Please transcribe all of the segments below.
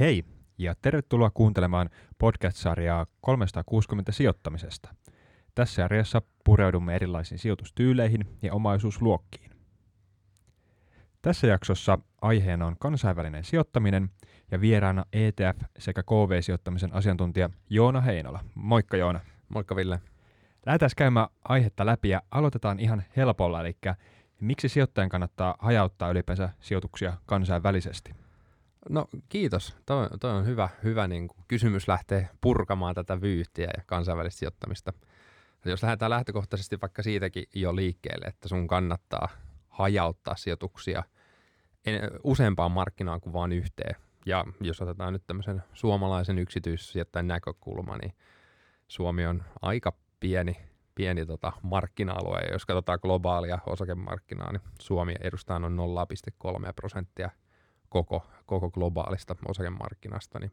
Hei ja tervetuloa kuuntelemaan podcast-sarjaa 360 sijoittamisesta. Tässä sarjassa pureudumme erilaisiin sijoitustyyleihin ja omaisuusluokkiin. Tässä jaksossa aiheena on kansainvälinen sijoittaminen ja vieraana ETF sekä KV-sijoittamisen asiantuntija Joona Heinola. Moikka Joona. Moikka Ville. Lähdetään käymään aihetta läpi ja aloitetaan ihan helpolla, eli miksi sijoittajan kannattaa hajauttaa ylipäänsä sijoituksia kansainvälisesti? No kiitos. Toi, toi on hyvä, hyvä niin kuin kysymys lähteä purkamaan tätä vyyhtiä ja kansainvälistä sijoittamista. Jos lähdetään lähtökohtaisesti vaikka siitäkin jo liikkeelle, että sun kannattaa hajauttaa sijoituksia useampaan markkinaan kuin vain yhteen. Ja jos otetaan nyt tämmöisen suomalaisen yksityissijoittajan näkökulma, niin Suomi on aika pieni, pieni tota markkina-alue. Ja jos katsotaan globaalia osakemarkkinaa, niin Suomi edustaa noin 0,3 prosenttia koko, koko globaalista osakemarkkinasta. Niin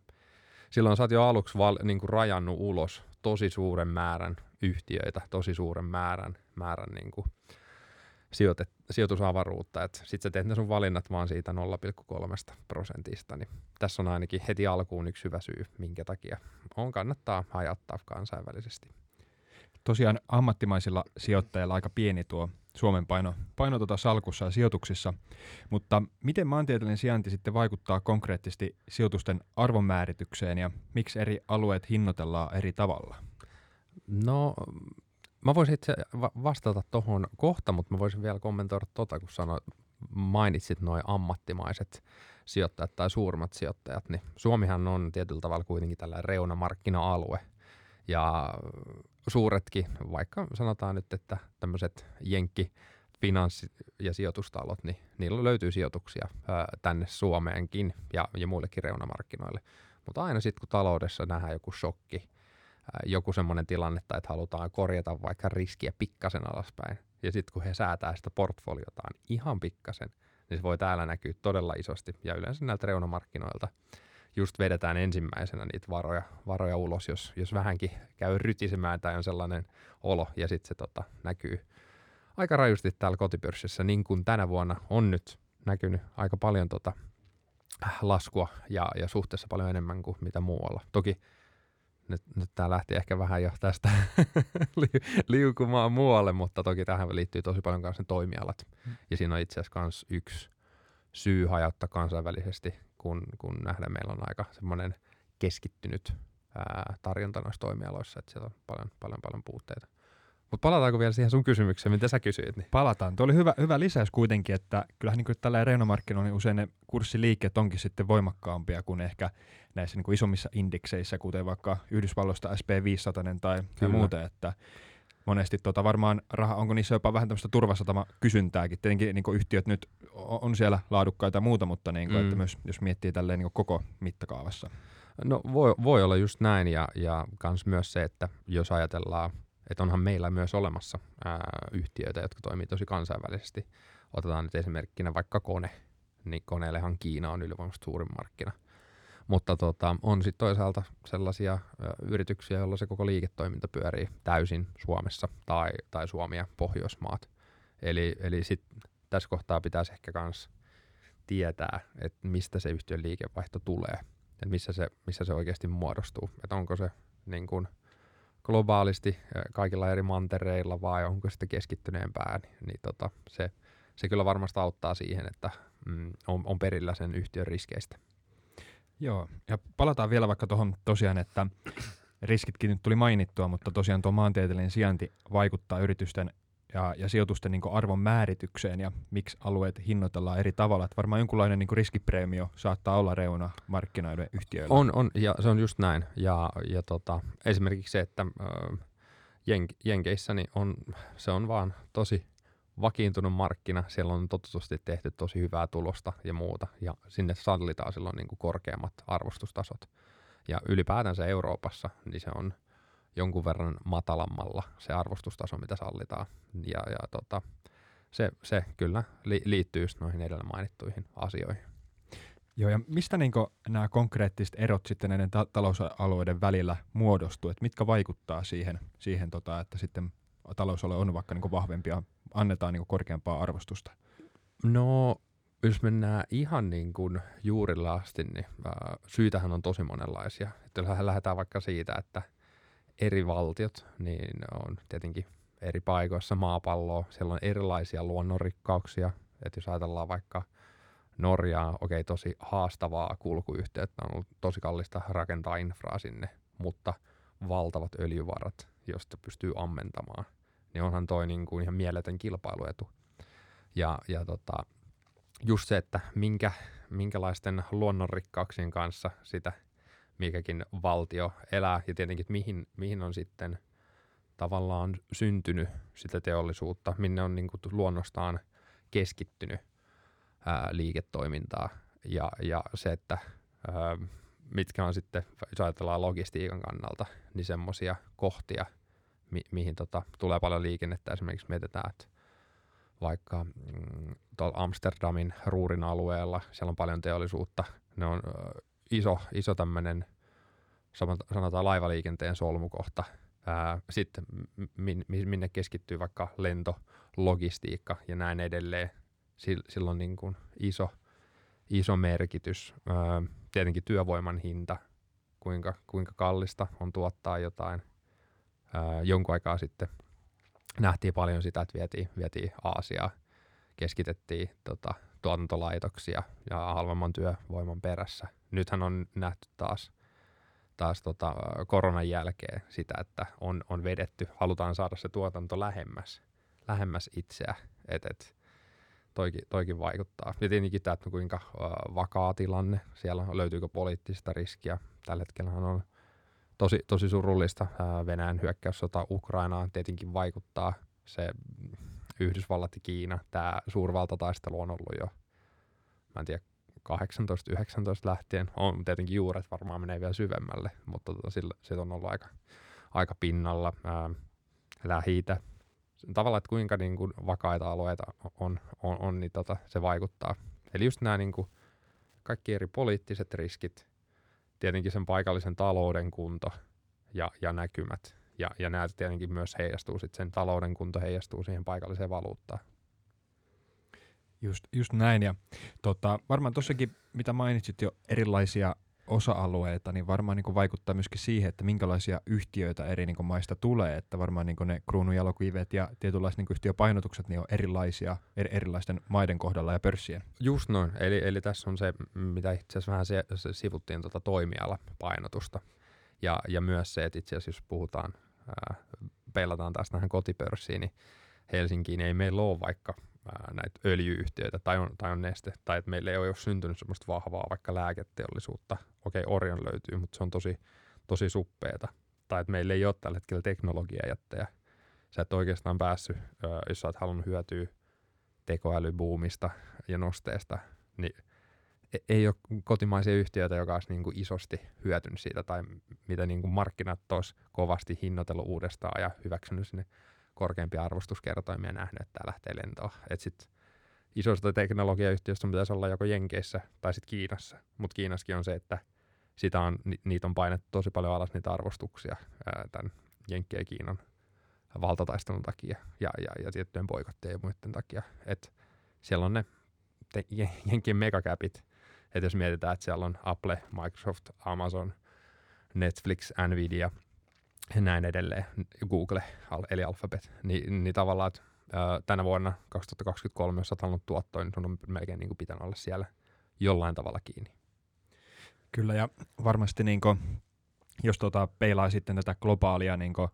silloin sä oot jo aluksi val, niin kuin rajannut ulos tosi suuren määrän yhtiöitä, tosi suuren määrän, määrän niin kuin sijoitet, sijoitusavaruutta. Sitten sä teet ne sun valinnat vaan siitä 0,3 prosentista. Niin tässä on ainakin heti alkuun yksi hyvä syy, minkä takia on kannattaa hajattaa kansainvälisesti. Tosiaan ammattimaisilla sijoittajilla aika pieni tuo Suomen paino, paino tuota salkussa ja sijoituksissa, mutta miten maantieteellinen sijainti sitten vaikuttaa konkreettisesti sijoitusten arvonmääritykseen ja miksi eri alueet hinnoitellaan eri tavalla? No Mä voisin itse vastata tuohon kohta, mutta mä voisin vielä kommentoida tuota, kun sanoit, mainitsit noin ammattimaiset sijoittajat tai suurimmat sijoittajat, niin Suomihan on tietyllä tavalla kuitenkin tällä reunamarkkina-alue. Ja suuretkin, vaikka sanotaan nyt, että tämmöiset jenkki finanssi- ja sijoitustalot, niin niillä löytyy sijoituksia ää, tänne Suomeenkin ja, ja muillekin reunamarkkinoille. Mutta aina sitten, kun taloudessa nähdään joku shokki, joku semmoinen tilanne, että halutaan korjata vaikka riskiä pikkasen alaspäin. Ja sitten kun he säätää sitä portfoliotaan ihan pikkasen, niin se voi täällä näkyä todella isosti. Ja yleensä näiltä reunamarkkinoilta just vedetään ensimmäisenä niitä varoja, varoja ulos, jos, jos vähänkin käy rytisemään tai on sellainen olo. Ja sitten se tota, näkyy aika rajusti täällä kotipörssissä, niin kuin tänä vuonna on nyt näkynyt aika paljon tota, laskua ja, ja suhteessa paljon enemmän kuin mitä muualla. Toki nyt, nyt tämä lähti ehkä vähän jo tästä liukumaan muualle, mutta toki tähän liittyy tosi paljon kanssa toimialat. Mm. Ja siinä on itse asiassa myös yksi syy hajauttaa kansainvälisesti, kun, kun nähdään meillä on aika semmoinen keskittynyt ää, tarjonta noissa toimialoissa, että siellä on paljon, paljon, paljon puutteita. Mutta palataanko vielä siihen sun kysymykseen, mitä sä kysyit? Niin? Palataan. Tuo oli hyvä, hyvä lisäys kuitenkin, että kyllähän niin tällä reunamarkkinoilla niin usein ne kurssiliikkeet onkin sitten voimakkaampia kuin ehkä näissä niin kuin isommissa indekseissä, kuten vaikka Yhdysvalloista SP500 tai ja muuten, että monesti tota, varmaan raha, onko niissä jopa vähän tämmöistä turvasatama kysyntääkin. Tietenkin niin yhtiöt nyt on siellä laadukkaita ja muuta, mutta niin kuin, mm. että myös jos miettii tälleen niin koko mittakaavassa. No voi, voi olla just näin ja, ja kans myös se, että jos ajatellaan että onhan meillä myös olemassa ää, yhtiöitä, jotka toimii tosi kansainvälisesti. Otetaan nyt esimerkkinä vaikka kone, niin koneellehan Kiina on ylivoimaisesti suurin markkina. Mutta tota, on sitten toisaalta sellaisia yrityksiä, joilla se koko liiketoiminta pyörii täysin Suomessa tai, tai Suomi ja Pohjoismaat. Eli, eli sit tässä kohtaa pitäisi ehkä myös tietää, että mistä se yhtiön liikevaihto tulee, että missä se, missä se oikeasti muodostuu, että onko se niin kuin – globaalisti kaikilla eri mantereilla vai onko sitten keskittyneempää, niin, niin tota, se, se kyllä varmasti auttaa siihen, että mm, on, on perillä sen yhtiön riskeistä. Joo, ja palataan vielä vaikka tuohon tosiaan, että riskitkin nyt tuli mainittua, mutta tosiaan tuo maantieteellinen sijainti vaikuttaa yritysten ja, ja sijoitusten niin arvon määritykseen ja miksi alueet hinnoitellaan eri tavalla. Että varmaan jonkunlainen niin riskipreemio saattaa olla reuna markkinoiden yhtiöillä. On, on, ja se on just näin. Ja, ja tota, esimerkiksi se, että äh, Jen, Jenkeissä niin on, se on vaan tosi vakiintunut markkina. Siellä on totutusti tehty tosi hyvää tulosta ja muuta, ja sinne sallitaan silloin niin kuin korkeammat arvostustasot. Ja ylipäätänsä Euroopassa, niin se on – jonkun verran matalammalla se arvostustaso, mitä sallitaan. Ja, ja tota, se, se kyllä li, liittyy just noihin edellä mainittuihin asioihin. Joo, ja mistä niin nämä konkreettiset erot sitten näiden ta- talousalueiden välillä muodostuu? Et mitkä vaikuttaa siihen, siihen tota, että sitten talousalue on vaikka niin vahvempia, annetaan niin korkeampaa arvostusta? No jos mennään ihan niin kuin juurilla asti, niin ää, syytähän on tosi monenlaisia. Että lähdetään vaikka siitä, että eri valtiot, niin on tietenkin eri paikoissa maapalloa, siellä on erilaisia luonnonrikkauksia. Että jos ajatellaan vaikka Norjaa, okei, okay, tosi haastavaa kulkuyhteyttä, on ollut tosi kallista rakentaa infraa sinne, mutta valtavat öljyvarat, josta pystyy ammentamaan, niin onhan toi niin kuin ihan mieletön kilpailuetu. Ja, ja tota, just se, että minkä, minkälaisten luonnonrikkauksien kanssa sitä mikäkin valtio elää ja tietenkin, että mihin, mihin on sitten tavallaan syntynyt sitä teollisuutta, minne on niin kuin luonnostaan keskittynyt ää, liiketoimintaa ja, ja se, että ää, mitkä on sitten, jos ajatellaan logistiikan kannalta, niin semmoisia kohtia, mi- mihin tota, tulee paljon liikennettä. Esimerkiksi mietitään, että vaikka mm, Amsterdamin ruurin alueella, siellä on paljon teollisuutta. Ne on ö, iso, iso tämmöinen, sanotaan laivaliikenteen solmukohta. Ää, sitten min, minne keskittyy vaikka lentologistiikka ja näin edelleen. Sillä on niin kuin iso, iso merkitys. Ää, tietenkin työvoiman hinta, kuinka, kuinka kallista on tuottaa jotain. Ää, jonkun aikaa sitten – nähtiin paljon sitä, että vietiin, vietiin Aasiaa, keskitettiin tota, tuotantolaitoksia ja halvemman työvoiman perässä. Nythän on nähty taas, taas tota, koronan jälkeen sitä, että on, on vedetty, halutaan saada se tuotanto lähemmäs, lähemmäs itseä, että et, toikin, toikin vaikuttaa. Ja tietenkin tämä, että kuinka vakaa tilanne, siellä löytyykö poliittista riskiä. Tällä hetkellä on tosi, tosi surullista. Venäjän hyökkäyssota Ukrainaan tietenkin vaikuttaa. Se Yhdysvallat ja Kiina, tämä suurvaltataistelu on ollut jo, mä en tiedä, 18-19 lähtien. On tietenkin juuret varmaan menee vielä syvemmälle, mutta tota, sillä, se on ollut aika, aika pinnalla. Ää, lähi Tavallaan, että kuinka niin kuin, vakaita alueita on, on, on niin tota, se vaikuttaa. Eli just nämä niin kuin, kaikki eri poliittiset riskit, tietenkin sen paikallisen talouden kunto ja, ja näkymät. Ja, ja nämä tietenkin myös heijastuu, sitten sen talouden kunto heijastuu siihen paikalliseen valuuttaan. Just, just näin. Ja tota, varmaan tuossakin, mitä mainitsit jo, erilaisia osa-alueita, niin varmaan niin vaikuttaa myöskin siihen, että minkälaisia yhtiöitä eri niin maista tulee, että varmaan niin ne kruununjalokivet ja tietynlaiset niin yhtiöpainotukset niin on erilaisia eri, erilaisten maiden kohdalla ja pörssien. Just noin, eli, eli tässä on se, mitä itse asiassa vähän se, se sivuttiin tuota toimialapainotusta, ja, ja myös se, että itse asiassa jos puhutaan, ää, peilataan taas tähän kotipörssiin, niin Helsinkiin ei meillä ole vaikka ää, näitä öljyyhtiöitä tai on, tai on neste, tai että meillä ei ole syntynyt semmoista vahvaa vaikka lääketeollisuutta. Okei, Orion löytyy, mutta se on tosi, tosi suppeeta. Tai että meillä ei ole tällä hetkellä teknologiajättejä. Sä et oikeastaan päässyt, ää, jos sä oot halunnut hyötyä tekoälybuumista ja nosteesta, niin e-, ei ole kotimaisia yhtiöitä, joka olisi niin kuin isosti hyötynyt siitä, tai mitä niin kuin markkinat olisi kovasti hinnoitellut uudestaan ja hyväksynyt sinne korkeampia arvostuskertoimia nähnyt, että tämä lähtee lentoon. Et sit isosta teknologiayhtiöstä pitäisi olla joko Jenkeissä tai sitten Kiinassa, mutta Kiinassakin on se, että sitä on, ni, niitä on painettu tosi paljon alas niitä arvostuksia ää, tämän Jenkkien ja Kiinan valtataistelun takia ja, ja, ja tiettyjen poikottien ja muiden takia. Et siellä on ne te, Jenkkien megakäpit, että jos mietitään, että siellä on Apple, Microsoft, Amazon, Netflix, Nvidia – ja näin edelleen, Google eli Alphabet, niin, niin tavallaan, että tänä vuonna 2023, jos olet halunnut tuottoa, niin sun on melkein niin kuin pitänyt olla siellä jollain tavalla kiinni. Kyllä, ja varmasti niin kuin, jos tuota, peilaa sitten tätä globaalia niin kuin,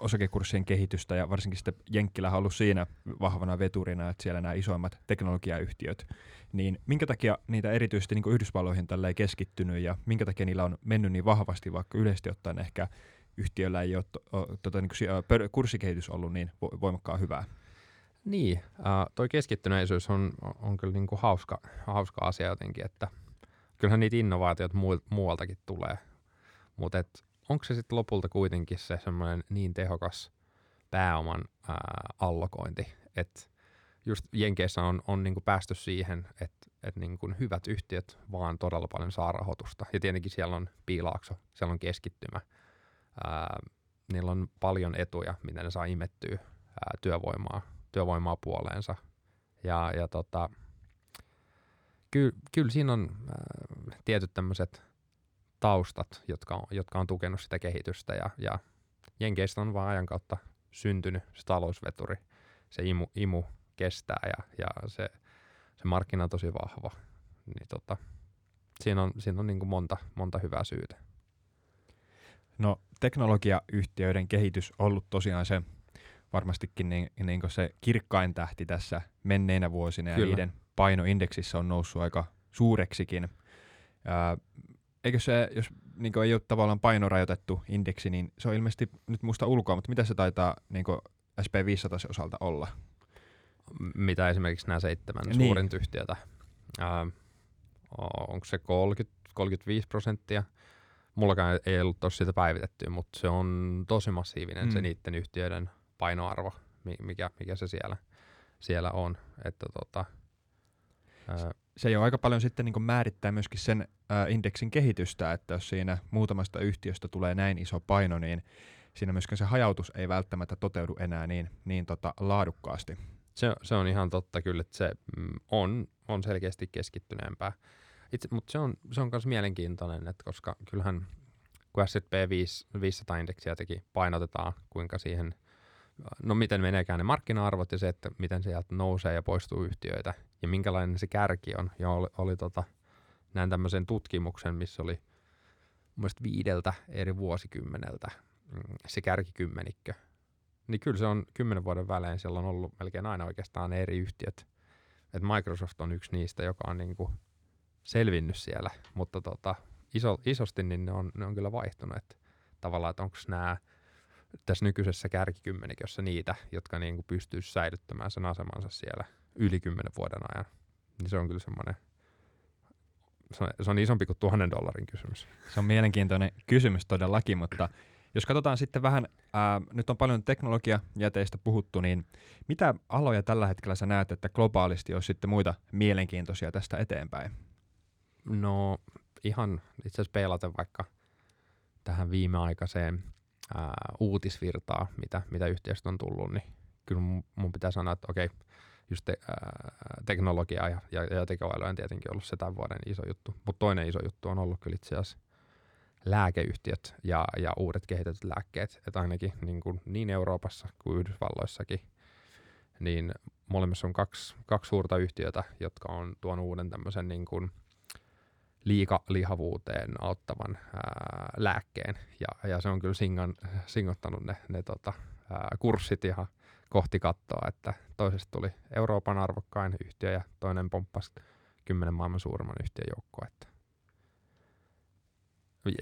osakekurssien kehitystä ja varsinkin sitten Jenkkilä on ollut siinä vahvana veturina, että siellä nämä isoimmat teknologiayhtiöt, niin minkä takia niitä erityisesti niin Yhdysvalloihin tällä keskittynyt ja minkä takia niillä on mennyt niin vahvasti, vaikka yleisesti ottaen ehkä yhtiöllä ei ole to, tota, niin kuin, kurssikehitys ollut niin voimakkaan hyvää? Niin, äh, toi keskittyneisyys on, on kyllä niin kuin hauska, hauska asia jotenkin, että kyllähän niitä innovaatioita muualtakin tulee, mutta onko se sitten lopulta kuitenkin se semmoinen niin tehokas pääoman ää, allokointi, että just Jenkeissä on, on niinku päästy siihen, että et niinku hyvät yhtiöt vaan todella paljon saa rahoitusta. Ja tietenkin siellä on piilaakso, siellä on keskittymä. Ää, niillä on paljon etuja, mitä ne saa imettyä ää, työvoimaa, työvoimaa puoleensa. Ja, ja tota, kyllä, kyllä siinä on äh, tietyt tämmöiset taustat, jotka on, jotka on tukenut sitä kehitystä ja, ja Jenkeistä on vaan ajan kautta syntynyt se talousveturi, se imu, imu kestää ja, ja se, se markkina on tosi vahva. Niin tota, siinä on, siinä on niin kuin monta, monta hyvää syytä. No teknologiayhtiöiden kehitys on ollut tosiaan se varmastikin niin, niin se kirkkain tähti tässä menneinä vuosina ja Kyllä. niiden paino indeksissä on noussut aika suureksikin. Ää, eikö se, jos niin ei ole tavallaan painorajoitettu indeksi, niin se on ilmeisesti nyt musta ulkoa, mutta mitä se taitaa niin SP500 osalta olla? Mitä esimerkiksi nämä seitsemän niin. suurinta yhtiötä? Ää, onko se 30, 35 prosenttia? Mullakaan ei ollut tosi sitä päivitetty, mutta se on tosi massiivinen mm. se niiden yhtiöiden painoarvo, mikä, mikä se siellä, siellä on. Että tota, ää, se jo aika paljon sitten niin määrittää myöskin sen ää, indeksin kehitystä, että jos siinä muutamasta yhtiöstä tulee näin iso paino, niin siinä myöskään se hajautus ei välttämättä toteudu enää niin, niin tota laadukkaasti. Se, se on ihan totta kyllä, että se mm, on, on selkeästi keskittyneempää. Itse, mutta se on, se on myös mielenkiintoinen, että koska kyllähän kun S&P 500-indeksiä teki, painotetaan, kuinka siihen, no miten meneekään ne markkina-arvot ja se, että miten sieltä nousee ja poistuu yhtiöitä ja minkälainen se kärki on. Ja oli, oli tota, näin tämmöisen tutkimuksen, missä oli mielestäni viideltä eri vuosikymmeneltä mm, se kärkikymmenikkö. Niin kyllä se on kymmenen vuoden välein, siellä on ollut melkein aina oikeastaan eri yhtiöt. Et Microsoft on yksi niistä, joka on niinku selvinnyt siellä, mutta tota, iso, isosti niin ne on, ne on kyllä vaihtunut. Että tavallaan, että onko nämä tässä nykyisessä kärkikymmenikössä niitä, jotka niinku pystyy säilyttämään sen asemansa siellä yli kymmenen vuoden ajan. Niin se on kyllä semmoinen, se on, se on isompi kuin tuhannen dollarin kysymys. Se on mielenkiintoinen kysymys todellakin, mutta jos katsotaan sitten vähän, ää, nyt on paljon teknologiajäteistä puhuttu, niin mitä aloja tällä hetkellä sä näet, että globaalisti olisi sitten muita mielenkiintoisia tästä eteenpäin? No ihan itse asiassa peilaten vaikka tähän viimeaikaiseen ää, uutisvirtaa, mitä, mitä yhtiöstä on tullut, niin kyllä mun, mun pitää sanoa, että okei, just te, ää, teknologia ja, ja, ja tekoäly on tietenkin ollut se tämän vuoden iso juttu. Mutta toinen iso juttu on ollut kyllä itse asiassa lääkeyhtiöt ja, ja uudet kehitetyt lääkkeet. Että ainakin niin, kuin niin Euroopassa kuin Yhdysvalloissakin, niin molemmissa on kaksi, kaksi suurta yhtiötä, jotka on tuon uuden tämmöisen niin kuin – liikalihavuuteen auttavan ää, lääkkeen. Ja, ja se on kyllä singan, singottanut ne, ne tota, ää, kurssit ihan kohti kattoa, että toisesta tuli Euroopan arvokkain yhtiö ja toinen pomppasi kymmenen maailman suurimman yhtiön joukkoa. Että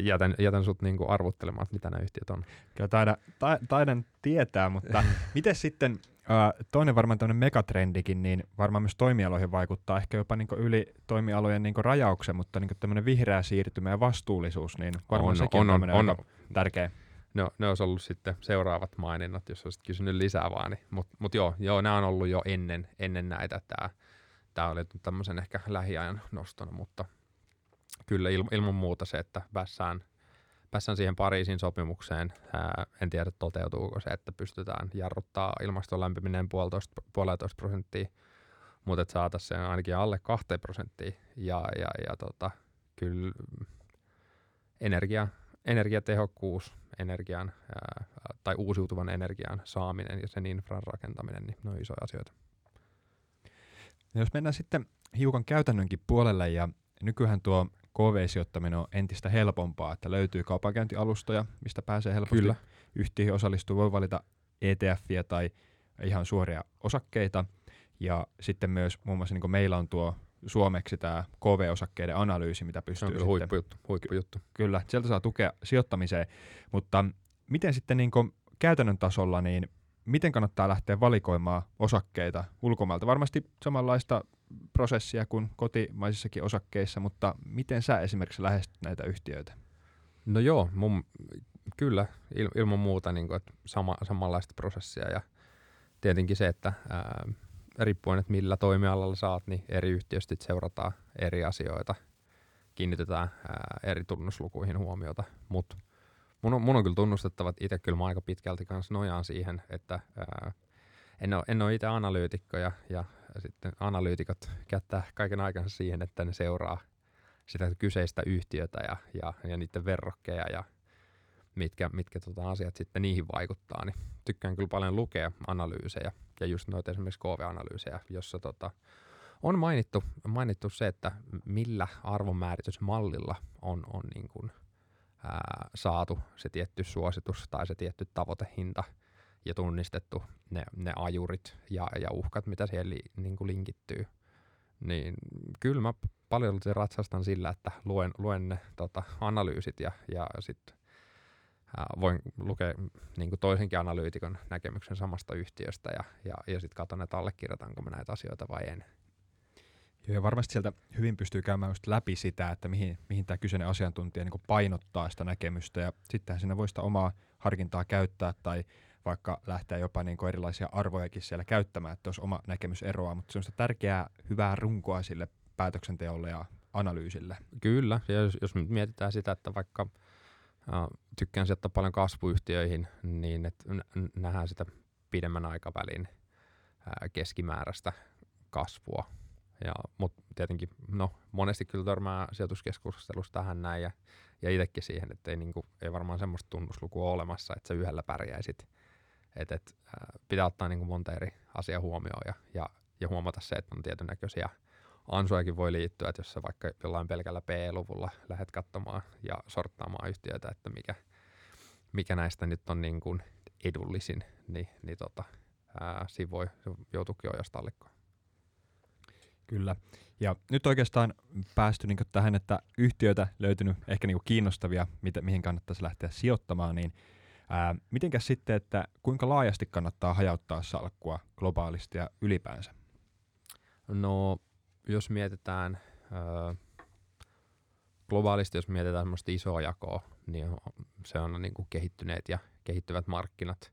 jätän, jätän sut niinku arvottelemaan, että mitä nämä yhtiöt on. Kyllä taidan, ta, taidan tietää, mutta miten sitten toinen varmaan tämmöinen megatrendikin, niin varmaan myös toimialoihin vaikuttaa ehkä jopa niin yli toimialojen niin rajauksen, mutta niin tämmöinen vihreä siirtymä ja vastuullisuus, niin varmaan on, sekin on, on, on, on tärkeä. No, ne olisi ollut sitten seuraavat maininnat, jos olisit kysynyt lisää vaan. Niin, Mutta mut joo, joo, nämä on ollut jo ennen, ennen näitä. Tämä, tämä oli tämmöisen ehkä lähiajan nostona, mutta kyllä il, ilman muuta se, että päässään – päässään siihen Pariisin sopimukseen. Ää, en tiedä toteutuuko se, että pystytään jarruttaa ilmaston lämpiminen puolitoista, puolitoista prosenttia, mutta että saataisiin sen ainakin alle kahteen prosenttia. Ja, ja, ja tota, kyllä energia, energiatehokkuus, energian ää, tai uusiutuvan energian saaminen ja sen infran rakentaminen, niin ne on isoja asioita. Jos mennään sitten hiukan käytännönkin puolelle ja nykyään tuo KV-sijoittaminen on entistä helpompaa, että löytyy kaupankäyntialustoja, mistä pääsee helposti Kyllä. yhtiöihin osallistua. Voi valita ETFiä tai ihan suoria osakkeita. Ja sitten myös muun muassa niin kuin meillä on tuo suomeksi tämä KV-osakkeiden analyysi, mitä pystyy Se on kyllä huippujuttu, huippujuttu. Kyllä, sieltä saa tukea sijoittamiseen. Mutta miten sitten niin kuin käytännön tasolla, niin miten kannattaa lähteä valikoimaan osakkeita ulkomailta? Varmasti samanlaista prosessia kuin kotimaisissakin osakkeissa, mutta miten sä esimerkiksi lähestyt näitä yhtiöitä? No joo, mun, kyllä il, ilman muuta niin kuin, että sama, samanlaista prosessia ja tietenkin se, että ää, riippuen, että millä toimialalla saat, niin eri yhtiöistä seurataan eri asioita, kiinnitetään ää, eri tunnuslukuihin huomiota, mutta mun mun on kyllä tunnustettava, että itse kyllä mä aika pitkälti kanssa nojaan siihen, että ää, en ole, en ole itse analyytikko ja, ja sitten analyytikot käyttää kaiken aikansa siihen, että ne seuraa sitä kyseistä yhtiötä ja, ja, ja niiden verrokkeja ja mitkä, mitkä tota asiat sitten niihin vaikuttaa, niin tykkään kyllä paljon lukea analyysejä ja just noita esimerkiksi KV-analyysejä, jossa tota, on mainittu, mainittu se, että millä arvonmääritysmallilla on, on niin kuin, ää, saatu se tietty suositus tai se tietty tavoitehinta ja tunnistettu ne, ne ajurit ja, ja uhkat, mitä siihen li, niin kuin linkittyy. Niin kyllä mä paljon ratsastan sillä, että luen, luen ne tota, analyysit ja, ja sitten voin lukea niin kuin toisenkin analyytikon näkemyksen samasta yhtiöstä ja, ja, ja sitten katson, että allekirjoitanko mä näitä asioita vai en. Joo, ja varmasti sieltä hyvin pystyy käymään just läpi sitä, että mihin, mihin tämä kyseinen asiantuntija niin painottaa sitä näkemystä, ja sittenhän siinä voi sitä omaa harkintaa käyttää, tai vaikka lähteä jopa niin erilaisia arvojakin siellä käyttämään, että jos oma näkemys eroaa, mutta se on sitä tärkeää, hyvää runkoa sille päätöksenteolle ja analyysille. Kyllä, ja jos, jos mietitään sitä, että vaikka tykkään sieltä paljon kasvuyhtiöihin, niin että nähdään sitä pidemmän aikavälin keskimääräistä kasvua ja, mutta tietenkin, no monesti kyllä törmää sijoituskeskustelussa tähän näin ja, ja itsekin siihen, että ei, niinku, ei varmaan semmoista tunnuslukua ole olemassa, että sä yhdellä pärjäisit. Et, et, pitää ottaa niinku monta eri asiaa huomioon ja, ja, ja huomata se, että on tietyn näköisiä ansojakin voi liittyä, että jos sä vaikka jollain pelkällä P-luvulla lähdet katsomaan ja sorttaamaan yhtiötä, että mikä, mikä näistä nyt on niin kuin edullisin, niin, niin tota, ää, siinä voi joutuukin ojasta allikkoon. Kyllä. Ja nyt oikeastaan päästy niin tähän, että yhtiöitä löytynyt ehkä niin kiinnostavia, mitä, mihin kannattaisi lähteä sijoittamaan, niin ää, mitenkäs sitten, että kuinka laajasti kannattaa hajauttaa salkkua globaalisti ja ylipäänsä? No, jos mietitään ää, globaalisti, jos mietitään semmoista isoa jakoa, niin se on niin kuin kehittyneet ja kehittyvät markkinat,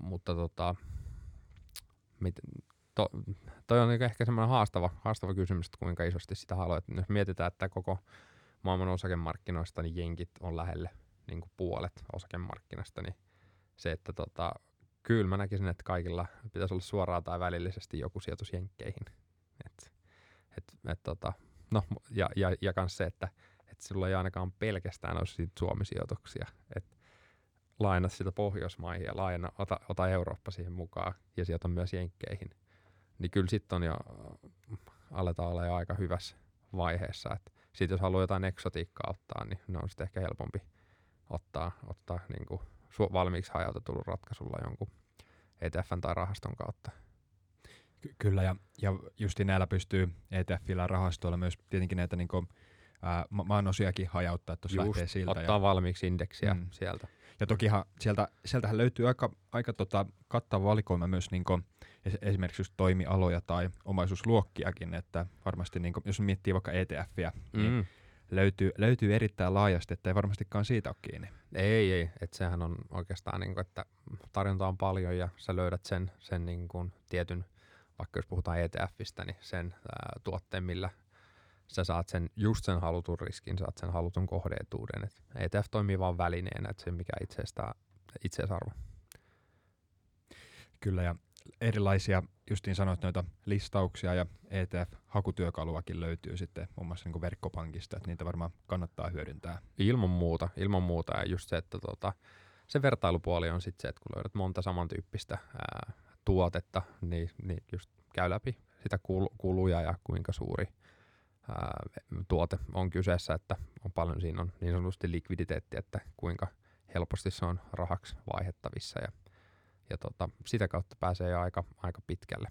mutta tota, mit, to, toi on niinku ehkä semmoinen haastava, haastava kysymys, että kuinka isosti sitä haluat. Jos mietitään, että koko maailman osakemarkkinoista, niin jenkit on lähelle niin kuin puolet osakemarkkinasta, niin se, että tota, kyllä mä näkisin, että kaikilla pitäisi olla suoraan tai välillisesti joku sijoitus jenkkeihin. Et, et, et, tota, no, ja, ja, ja kans se, että et sulla ei ainakaan pelkästään ole siitä Suomi-sijoituksia. Et lainat sitä Pohjoismaihin ja laina, ota, ota Eurooppa siihen mukaan ja sieltä on myös jenkkeihin niin kyllä sitten on jo aletaan olla jo aika hyvässä vaiheessa. Sitten jos haluaa jotain eksotiikkaa ottaa, niin ne on sitten ehkä helpompi ottaa, ottaa niin kuin valmiiksi hajautetulla ratkaisulla jonkun ETFn tai rahaston kautta. Ky- kyllä, ja, ja justi näillä pystyy ETFillä rahastoilla myös tietenkin näitä niin kuin, ää, maan osiakin hajauttaa, että lähtee siltä. ottaa ja, valmiiksi indeksiä mm. sieltä. Ja tokihan sieltä, sieltähän löytyy aika, aika tota, kattava valikoima myös niin kuin, esimerkiksi just toimialoja tai omaisuusluokkiakin, että varmasti niin kuin, jos miettii vaikka ETFiä, niin mm. niin löytyy, löytyy erittäin laajasti, että ei varmastikaan siitä ole kiinni. Ei, ei. Että sehän on oikeastaan, niin kuin, että tarjonta on paljon ja sä löydät sen, sen niin kuin tietyn, vaikka jos puhutaan ETFistä, niin sen ää, tuotteen, millä sä saat sen, just sen halutun riskin, saat sen halutun kohdeetuuden. Et ETF toimii vain välineenä, että se mikä itsestä, itseisarvo. Kyllä, ja erilaisia, justiin sanoit, noita listauksia ja ETF-hakutyökaluakin löytyy sitten muun muassa niin verkkopankista, että niitä varmaan kannattaa hyödyntää. Ilman muuta, ilman muuta. Ja just se, että tota, se vertailupuoli on sitten se, että kun löydät monta samantyyppistä ää, tuotetta, niin, niin just käy läpi sitä kuluja ja kuinka suuri ää, tuote on kyseessä, että on paljon siinä on niin sanotusti likviditeetti, että kuinka helposti se on rahaksi vaihettavissa ja ja tota, sitä kautta pääsee aika, aika pitkälle.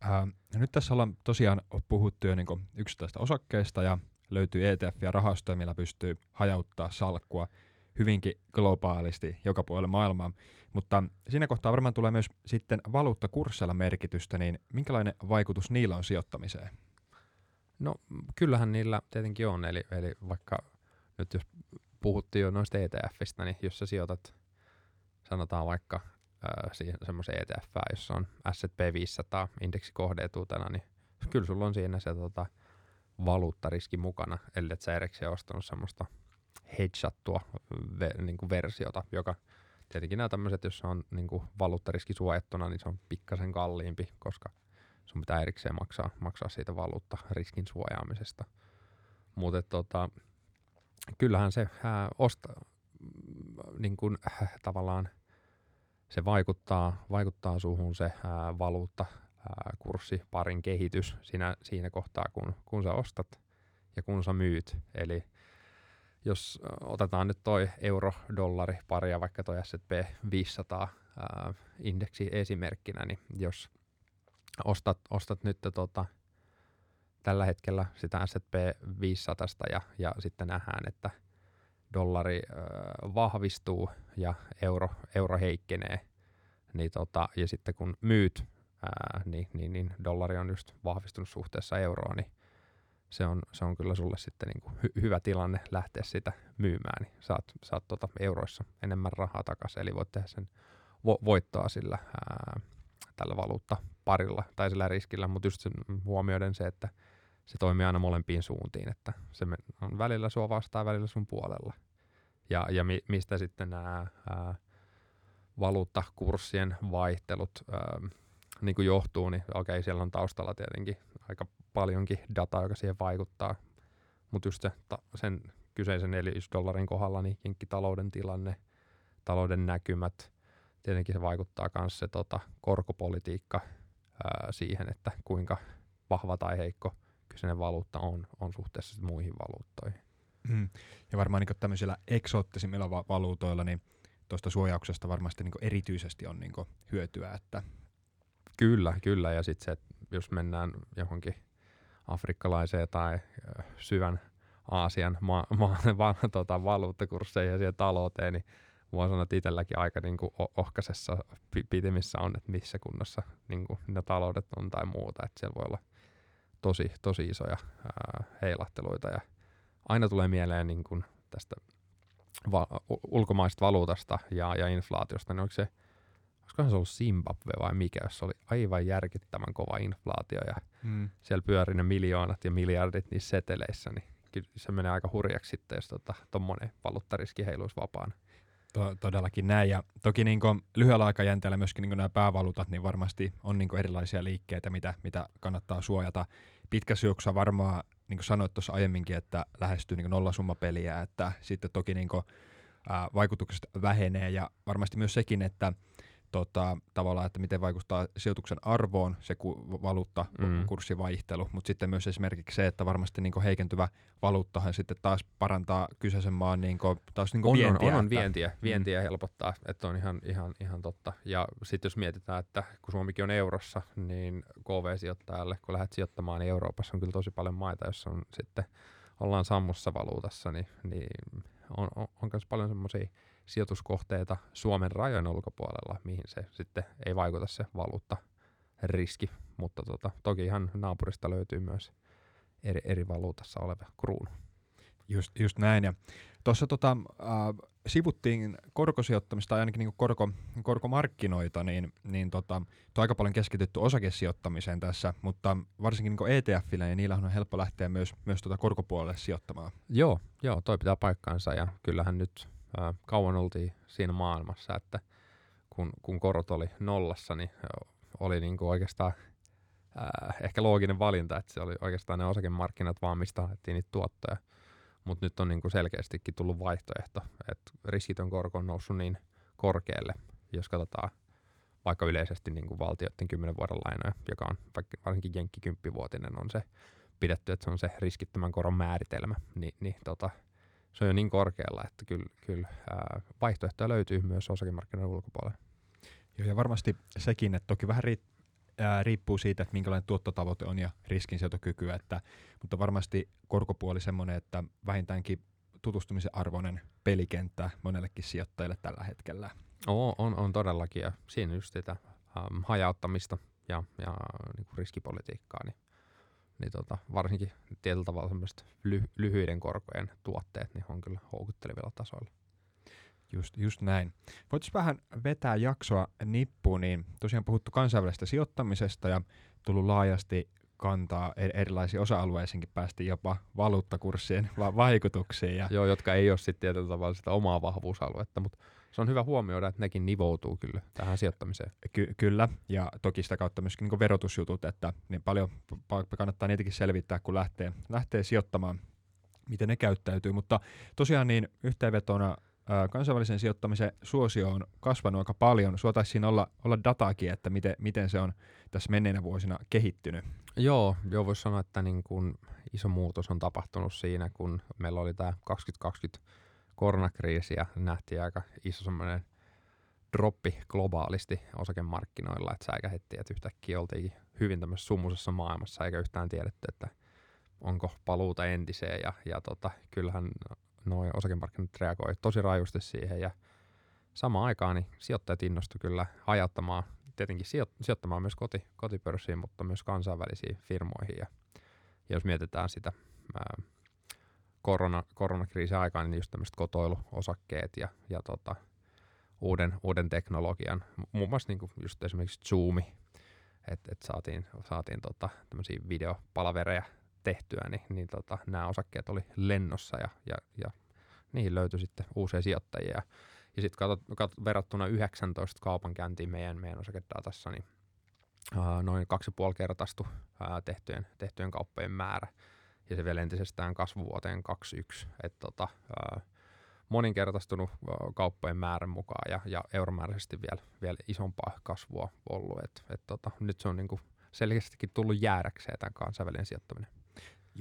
Ää, nyt tässä ollaan tosiaan puhuttu jo niin yksittäistä osakkeista ja löytyy ETF ja rahastoja, millä pystyy hajauttaa salkkua hyvinkin globaalisti joka puolella maailmaa. Mutta siinä kohtaa varmaan tulee myös sitten valuuttakursseilla merkitystä, niin minkälainen vaikutus niillä on sijoittamiseen? No kyllähän niillä tietenkin on, eli, eli vaikka nyt jos puhuttiin jo noista ETFistä, niin jos sä sijoitat sanotaan vaikka siihen semmoiseen ETF, jossa on S&P 500 indeksi kohdeetuutena, niin kyllä sulla on siinä se tota, valuuttariski mukana, ellei sä erikseen ostanut semmoista hedgeattua ve, niin kuin versiota, joka tietenkin nämä tämmöiset, jos on niin kuin valuuttariski suojattuna, niin se on pikkasen kalliimpi, koska sun pitää erikseen maksaa, maksaa siitä valuuttariskin suojaamisesta. Mutta tota, kyllähän se ää, osta, niin kuin, äh, tavallaan se vaikuttaa, vaikuttaa suhun se ää, valuutta, ää, kurssi, parin kehitys siinä, siinä kohtaa, kun, kun sä ostat ja kun sä myyt. Eli jos otetaan nyt toi euro-dollari pari ja vaikka toi S&P 500 ää, indeksi esimerkkinä, niin jos ostat, ostat nyt tota, tällä hetkellä sitä S&P 500 ja, ja sitten nähdään, että dollari ö, vahvistuu ja euro, euro heikkenee, niin tota, ja sitten kun myyt, ää, niin, niin, niin dollari on just vahvistunut suhteessa euroon, niin se on, se on kyllä sulle sitten niin kuin hy- hyvä tilanne lähteä sitä myymään, niin saat, saat tota euroissa enemmän rahaa takaisin, eli voit tehdä sen vo- voittoa sillä ää, tällä valuutta parilla tai sillä riskillä, mutta just sen huomioiden se, että se toimii aina molempiin suuntiin, että se on välillä sua vastaan, välillä sun puolella. Ja, ja mi, mistä sitten nämä ää, valuuttakurssien vaihtelut ää, niin kuin johtuu, niin okei, siellä on taustalla tietenkin aika paljonkin dataa, joka siihen vaikuttaa, mutta just se, ta, sen kyseisen eli dollarin kohdalla, niin jenkkitalouden tilanne, talouden näkymät, tietenkin se vaikuttaa myös se tota, korkopolitiikka ää, siihen, että kuinka vahva tai heikko kyseinen valuutta on, on suhteessa muihin valuuttoihin. Mm. Ja varmaan niin tämmöisillä eksoottisimmilla va- valuutoilla, niin tuosta suojauksesta varmasti niin erityisesti on niin hyötyä. Että... Kyllä, kyllä. Ja sitten se, että jos mennään johonkin afrikkalaiseen tai syvän Aasian ma- ma- va- tota, valuuttakursseihin ja siihen talouteen, niin voin sanoa, että itselläkin aika niin kuin ohkaisessa pitemissä on, että missä kunnossa niin kuin ne taloudet on tai muuta. Että siellä voi olla tosi, tosi isoja ää, heilahteluita ja aina tulee mieleen niin kuin tästä va- ulkomaista valuutasta ja, ja inflaatiosta, niin onko se, olisikohan se ollut Zimbabwe vai mikä, jos oli aivan järkittävän kova inflaatio ja mm. siellä pyörii ne miljoonat ja miljardit niissä seteleissä, niin kyllä se menee aika hurjaksi sitten, jos tuommoinen tota, valuuttariski heiluisi vapaana. To- todellakin näin. Ja toki niin kuin lyhyellä aikajänteellä myöskin niin kuin nämä päävaluutat, niin varmasti on niin kuin erilaisia liikkeitä, mitä, mitä kannattaa suojata. Pitkässä juoksussa varmaan, niin kuin sanoit tuossa aiemminkin, että lähestyy niin nollasummapeliä, että sitten toki niin kuin, ää, vaikutukset vähenee ja varmasti myös sekin, että tota, tavallaan, että miten vaikuttaa sijoituksen arvoon se ku, valuutta, mm. kurssivaihtelu, mutta sitten myös esimerkiksi se, että varmasti niin heikentyvä valuuttahan sitten taas parantaa kyseisen maan niin kuin, taas niin on, vientiä. On, on, on vientiä, vientiä mm. helpottaa, että on ihan, ihan, ihan totta. Ja sitten jos mietitään, että kun Suomikin on eurossa, niin KV-sijoittajalle, kun lähdet sijoittamaan, niin Euroopassa on kyllä tosi paljon maita, jossa on sitten ollaan sammussa valuutassa, niin, niin on, on, on myös paljon semmoisia sijoituskohteita Suomen rajojen ulkopuolella, mihin se sitten ei vaikuta se valuutta riski, mutta tota, toki ihan naapurista löytyy myös eri, eri valuutassa oleva kruunu. Just, just näin. Ja tuossa tota, äh, sivuttiin korkosijoittamista tai ainakin niin korko, korkomarkkinoita, niin, niin tota, on aika paljon keskitytty osakesijoittamiseen tässä, mutta varsinkin niin ETFille, niin niillä on helppo lähteä myös, myös tuota korkopuolelle sijoittamaan. Joo, joo, toi pitää paikkaansa ja kyllähän nyt kauan oltiin siinä maailmassa, että kun, kun korot oli nollassa, niin oli niin kuin oikeastaan ää, ehkä looginen valinta, että se oli oikeastaan ne osakemarkkinat vaan, mistä haettiin niitä tuottoja. Mutta nyt on niin kuin selkeästikin tullut vaihtoehto, että riskitön korko on noussut niin korkealle, jos katsotaan vaikka yleisesti niin kuin valtioiden 10 vuoden lainoja, joka on varsinkin jenkki 10 vuotinen on se pidetty, että se on se riskittömän koron määritelmä, niin, niin tota, se on jo niin korkealla, että kyllä, kyllä ää, vaihtoehtoja löytyy myös osakemarkkinoiden ulkopuolella. Joo, ja varmasti sekin, että toki vähän riittää ää, riippuu siitä, että minkälainen tuottotavoite on ja riskinsietokyky, että, mutta varmasti korkopuoli semmoinen, että vähintäänkin tutustumisen arvoinen pelikenttä monellekin sijoittajille tällä hetkellä. Oo, on, on todellakin ja siinä just sitä ähm, hajauttamista ja, ja niin kuin riskipolitiikkaa, niin, niin tota, varsinkin tietyllä tavalla ly- lyhyiden korkojen tuotteet niin on kyllä houkuttelevilla tasoilla. Just, just näin. Voitaisiin vähän vetää jaksoa nippuun, niin tosiaan puhuttu kansainvälisestä sijoittamisesta ja tullut laajasti kantaa erilaisiin osa-alueisiinkin, päästiin jopa valuuttakurssien va- vaikutuksiin. Ja... Joo, jotka ei ole sitten tietyllä tavalla sitä omaa vahvuusaluetta, mutta se on hyvä huomioida, että nekin nivoutuu kyllä tähän sijoittamiseen. Ky- kyllä, ja toki sitä kautta myöskin niin verotusjutut, että niin paljon pa- kannattaa niitäkin selvittää, kun lähtee, lähtee sijoittamaan, miten ne käyttäytyy. Mutta tosiaan niin yhteenvetona kansainvälisen sijoittamisen suosio on kasvanut aika paljon. Sulla siinä olla, olla dataakin, että miten, miten se on tässä menneinä vuosina kehittynyt. Joo, joo voisi sanoa, että niin kun iso muutos on tapahtunut siinä, kun meillä oli tämä 2020 koronakriisi ja nähtiin aika iso semmoinen droppi globaalisti osakemarkkinoilla, että säikähettiin, että yhtäkkiä oltiin hyvin tämmöisessä sumuisessa maailmassa eikä yhtään tiedetty, että onko paluuta entiseen ja, ja tota, kyllähän noin osakemarkkinat reagoi tosi rajusti siihen ja samaan aikaan niin sijoittajat innostu kyllä hajauttamaan, tietenkin sijoittamaan myös koti, kotipörssiin, mutta myös kansainvälisiin firmoihin ja, ja jos mietitään sitä ää, korona, koronakriisin aikaan, niin just tämmöiset kotoiluosakkeet ja, ja tota, uuden, uuden teknologian, muun muassa niin just esimerkiksi Zoomi, että et saatiin, saatiin tota, tämmöisiä videopalavereja tehtyä, niin, niin tota, nämä osakkeet oli lennossa ja, ja, ja niihin löytyi sitten uusia sijoittajia. Ja sitten katsot, katsot, verrattuna 19 kaupankäyntiin meidän, meidän osakedatassa, niin ää, noin kaksi puoli kertaistu ää, tehtyjen, tehtyjen kauppojen määrä ja se vielä entisestään kasvu vuoteen 2021. Että tota, ää, moninkertaistunut ää, kauppojen määrän mukaan ja, ja euromääräisesti vielä, vielä isompaa kasvua ollut. Et, et tota, nyt se on niinku selkeästikin tullut jäädäkseen tämän kansainvälinen sijoittaminen.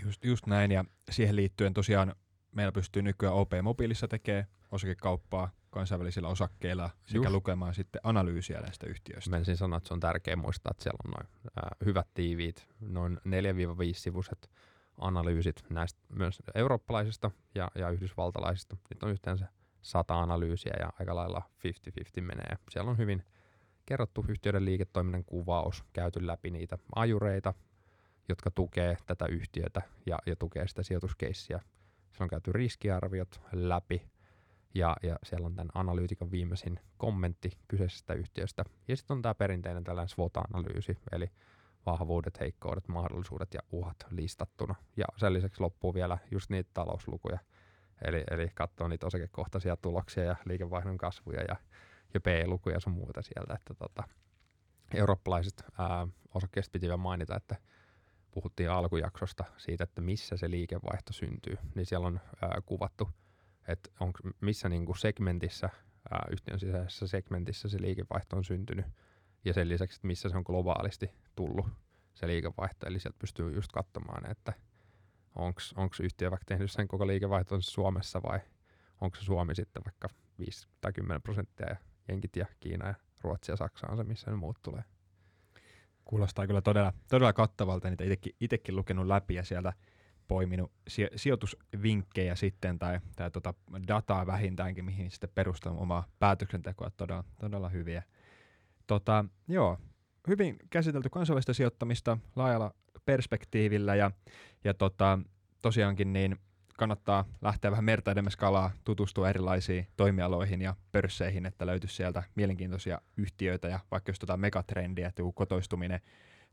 Just, just näin, ja siihen liittyen tosiaan meillä pystyy nykyään OP Mobiilissa tekemään osakekauppaa kansainvälisillä osakkeilla sekä Just. lukemaan sitten analyysiä näistä yhtiöistä. Menisin sanoa, että se on tärkeää muistaa, että siellä on noin äh, hyvät tiiviit, noin 4-5-sivuiset analyysit näistä myös eurooppalaisista ja, ja yhdysvaltalaisista. Nyt on yhteensä sata analyysiä ja aika lailla 50-50 menee. Siellä on hyvin kerrottu yhtiöiden liiketoiminnan kuvaus, käyty läpi niitä ajureita, jotka tukee tätä yhtiötä ja, ja tukee sitä sijoituskeissiä. Siellä on käyty riskiarviot läpi ja, ja siellä on tämän analyytikan viimeisin kommentti kyseisestä yhtiöstä. Ja sitten on tämä perinteinen tällainen SWOT-analyysi, eli vahvuudet, heikkoudet, mahdollisuudet ja uhat listattuna. Ja sen lisäksi loppuu vielä just niitä talouslukuja, eli, eli katsoo niitä osakekohtaisia tuloksia ja liikevaihdon kasvuja ja, ja P-lukuja sun muuta sieltä. Että tota, eurooppalaiset ää, osakkeista piti vielä mainita, että puhuttiin alkujaksosta siitä, että missä se liikevaihto syntyy, niin siellä on ää, kuvattu, että onko missä niinku segmentissä, ää, yhtiön sisäisessä segmentissä se liikevaihto on syntynyt, ja sen lisäksi, että missä se on globaalisti tullut se liikevaihto, eli sieltä pystyy just katsomaan, että onko yhtiö vaikka tehnyt sen koko liikevaihtonsa Suomessa vai onko se Suomi sitten vaikka 5 tai 10 prosenttia ja Jenkit ja Kiina ja Ruotsi ja Saksa on se, missä ne muut tulee. Kuulostaa kyllä todella, todella kattavalta, niitä itsekin lukenut läpi ja sieltä poiminut si- sijoitusvinkkejä sitten tai, tai tota dataa vähintäänkin, mihin sitten perustan omaa päätöksentekoa todella, todella hyviä. Tota, joo, hyvin käsitelty kansainvälistä sijoittamista laajalla perspektiivillä ja, ja tota, tosiaankin niin kannattaa lähteä vähän merta edemmäs kalaa, tutustua erilaisiin toimialoihin ja pörsseihin, että löytyisi sieltä mielenkiintoisia yhtiöitä ja vaikka jos tota megatrendiä, että kotoistuminen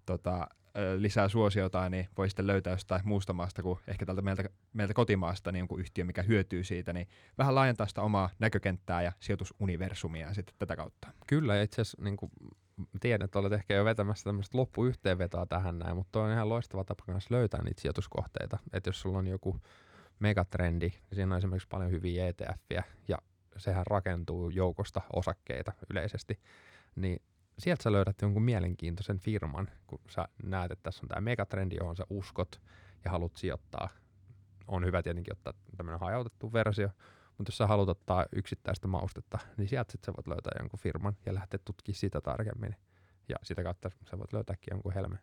tota, lisää suosiota, niin voi sitten löytää jostain muusta maasta kuin ehkä tältä meiltä, meiltä kotimaasta niin jonkun yhtiö, mikä hyötyy siitä, niin vähän laajentaa sitä omaa näkökenttää ja sijoitusuniversumia sitten tätä kautta. Kyllä, ja itse asiassa niin kuin tiedän, että olet ehkä jo vetämässä tämmöistä loppuyhteenvetoa tähän näin, mutta on ihan loistava tapa kanssa löytää niitä sijoituskohteita. Että jos sulla on joku megatrendi, niin siinä on esimerkiksi paljon hyviä ETFiä, ja sehän rakentuu joukosta osakkeita yleisesti, niin sieltä sä löydät jonkun mielenkiintoisen firman, kun sä näet, että tässä on tämä megatrendi, johon sä uskot ja haluat sijoittaa. On hyvä tietenkin ottaa tämmöinen hajautettu versio, mutta jos sä haluat ottaa yksittäistä maustetta, niin sieltä sit sä voit löytää jonkun firman ja lähteä tutkimaan sitä tarkemmin. Ja sitä kautta sä voit löytääkin jonkun helmen.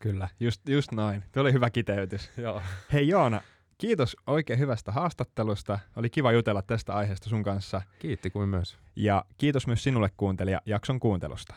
Kyllä, just, just noin. Tuo oli hyvä kiteytys. Joo. Hei Joona, kiitos oikein hyvästä haastattelusta. Oli kiva jutella tästä aiheesta sun kanssa. Kiitti kuin myös. Ja kiitos myös sinulle kuuntelija jakson kuuntelusta.